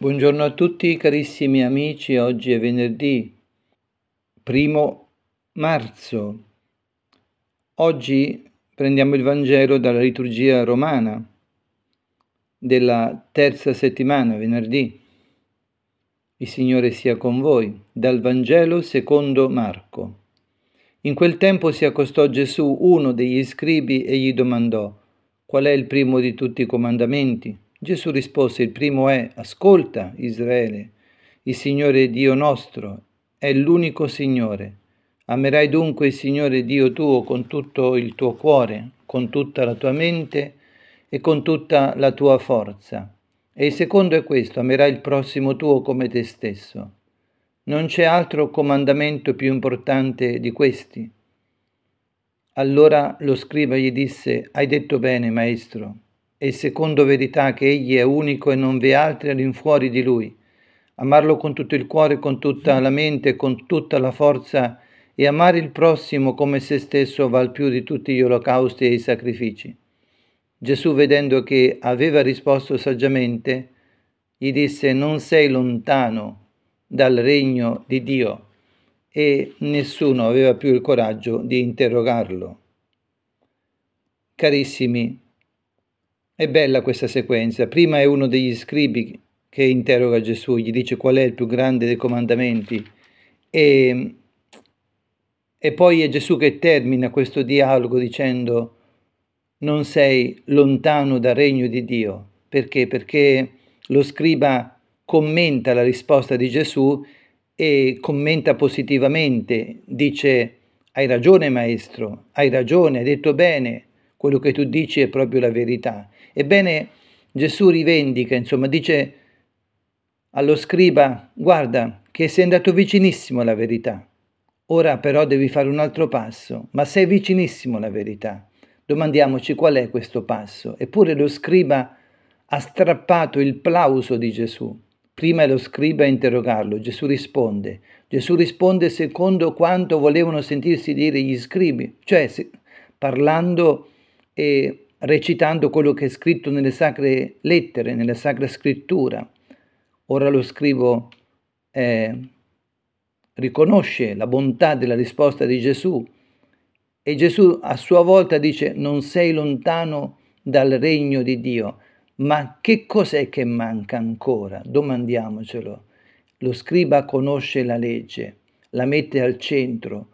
Buongiorno a tutti carissimi amici, oggi è venerdì primo marzo. Oggi prendiamo il Vangelo dalla liturgia romana della terza settimana, venerdì. Il Signore sia con voi, dal Vangelo secondo Marco. In quel tempo si accostò Gesù, uno degli scribi, e gli domandò, qual è il primo di tutti i comandamenti? Gesù rispose, il primo è, ascolta Israele, il Signore Dio nostro è l'unico Signore. Amerai dunque il Signore Dio tuo con tutto il tuo cuore, con tutta la tua mente e con tutta la tua forza. E il secondo è questo, amerai il prossimo tuo come te stesso. Non c'è altro comandamento più importante di questi. Allora lo scriba gli disse, hai detto bene, maestro e secondo verità che egli è unico e non vi è altri all'infuori di lui. Amarlo con tutto il cuore, con tutta la mente, con tutta la forza e amare il prossimo come se stesso val più di tutti gli olocausti e i sacrifici. Gesù, vedendo che aveva risposto saggiamente, gli disse non sei lontano dal regno di Dio e nessuno aveva più il coraggio di interrogarlo. Carissimi, è bella questa sequenza. Prima è uno degli scribi che interroga Gesù, gli dice qual è il più grande dei comandamenti e, e poi è Gesù che termina questo dialogo dicendo non sei lontano dal regno di Dio. Perché? Perché lo scriba commenta la risposta di Gesù e commenta positivamente, dice hai ragione maestro, hai ragione, hai detto bene, quello che tu dici è proprio la verità. Ebbene, Gesù rivendica, insomma, dice allo scriba, guarda che sei andato vicinissimo alla verità, ora però devi fare un altro passo, ma sei vicinissimo alla verità. Domandiamoci qual è questo passo. Eppure lo scriba ha strappato il plauso di Gesù. Prima lo scriba a interrogarlo, Gesù risponde. Gesù risponde secondo quanto volevano sentirsi dire gli scribi, cioè parlando e recitando quello che è scritto nelle sacre lettere, nella sacra scrittura. Ora lo scrivo eh, riconosce la bontà della risposta di Gesù e Gesù a sua volta dice non sei lontano dal regno di Dio, ma che cos'è che manca ancora? Domandiamocelo. Lo scriba conosce la legge, la mette al centro,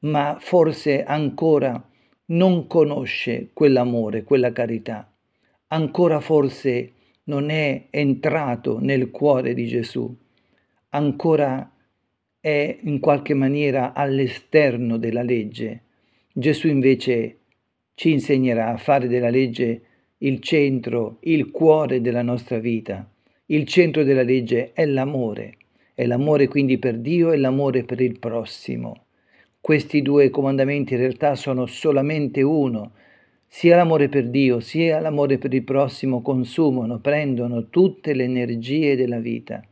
ma forse ancora non conosce quell'amore, quella carità. Ancora forse non è entrato nel cuore di Gesù. Ancora è in qualche maniera all'esterno della legge. Gesù invece ci insegnerà a fare della legge il centro, il cuore della nostra vita. Il centro della legge è l'amore, è l'amore quindi per Dio e l'amore per il prossimo. Questi due comandamenti in realtà sono solamente uno. Sia l'amore per Dio sia l'amore per il prossimo consumano, prendono tutte le energie della vita.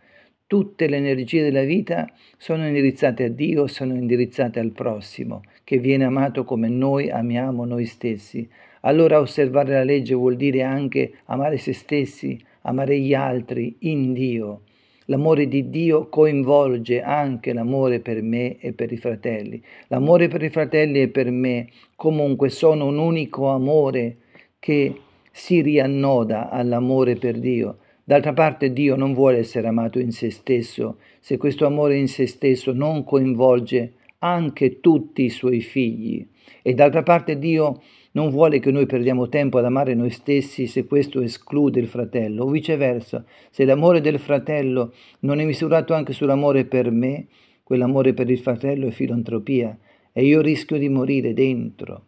Tutte le energie della vita sono indirizzate a Dio, sono indirizzate al prossimo, che viene amato come noi amiamo noi stessi. Allora osservare la legge vuol dire anche amare se stessi, amare gli altri in Dio. L'amore di Dio coinvolge anche l'amore per me e per i fratelli. L'amore per i fratelli e per me comunque sono un unico amore che si riannoda all'amore per Dio. D'altra parte Dio non vuole essere amato in se stesso se questo amore in se stesso non coinvolge anche tutti i suoi figli. E d'altra parte Dio non vuole che noi perdiamo tempo ad amare noi stessi se questo esclude il fratello, o viceversa, se l'amore del fratello non è misurato anche sull'amore per me, quell'amore per il fratello è filantropia e io rischio di morire dentro.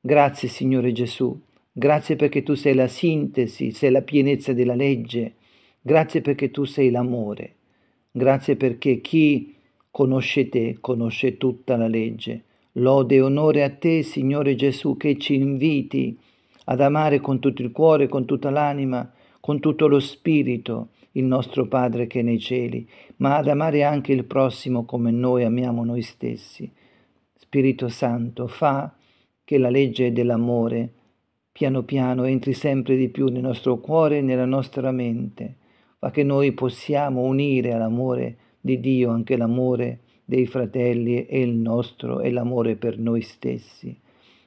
Grazie Signore Gesù, grazie perché tu sei la sintesi, sei la pienezza della legge, grazie perché tu sei l'amore, grazie perché chi conosce te conosce tutta la legge. Lode e onore a te, Signore Gesù, che ci inviti ad amare con tutto il cuore, con tutta l'anima, con tutto lo spirito il nostro Padre che è nei cieli, ma ad amare anche il prossimo come noi amiamo noi stessi. Spirito Santo, fa che la legge dell'amore piano piano entri sempre di più nel nostro cuore e nella nostra mente. ma che noi possiamo unire all'amore di Dio anche l'amore dei fratelli e il nostro e l'amore per noi stessi.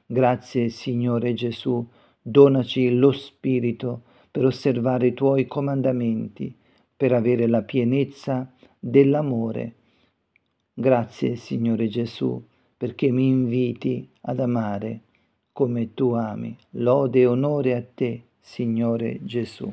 Grazie Signore Gesù, donaci lo Spirito per osservare i tuoi comandamenti, per avere la pienezza dell'amore. Grazie Signore Gesù, perché mi inviti ad amare come tu ami. Lode e onore a te, Signore Gesù.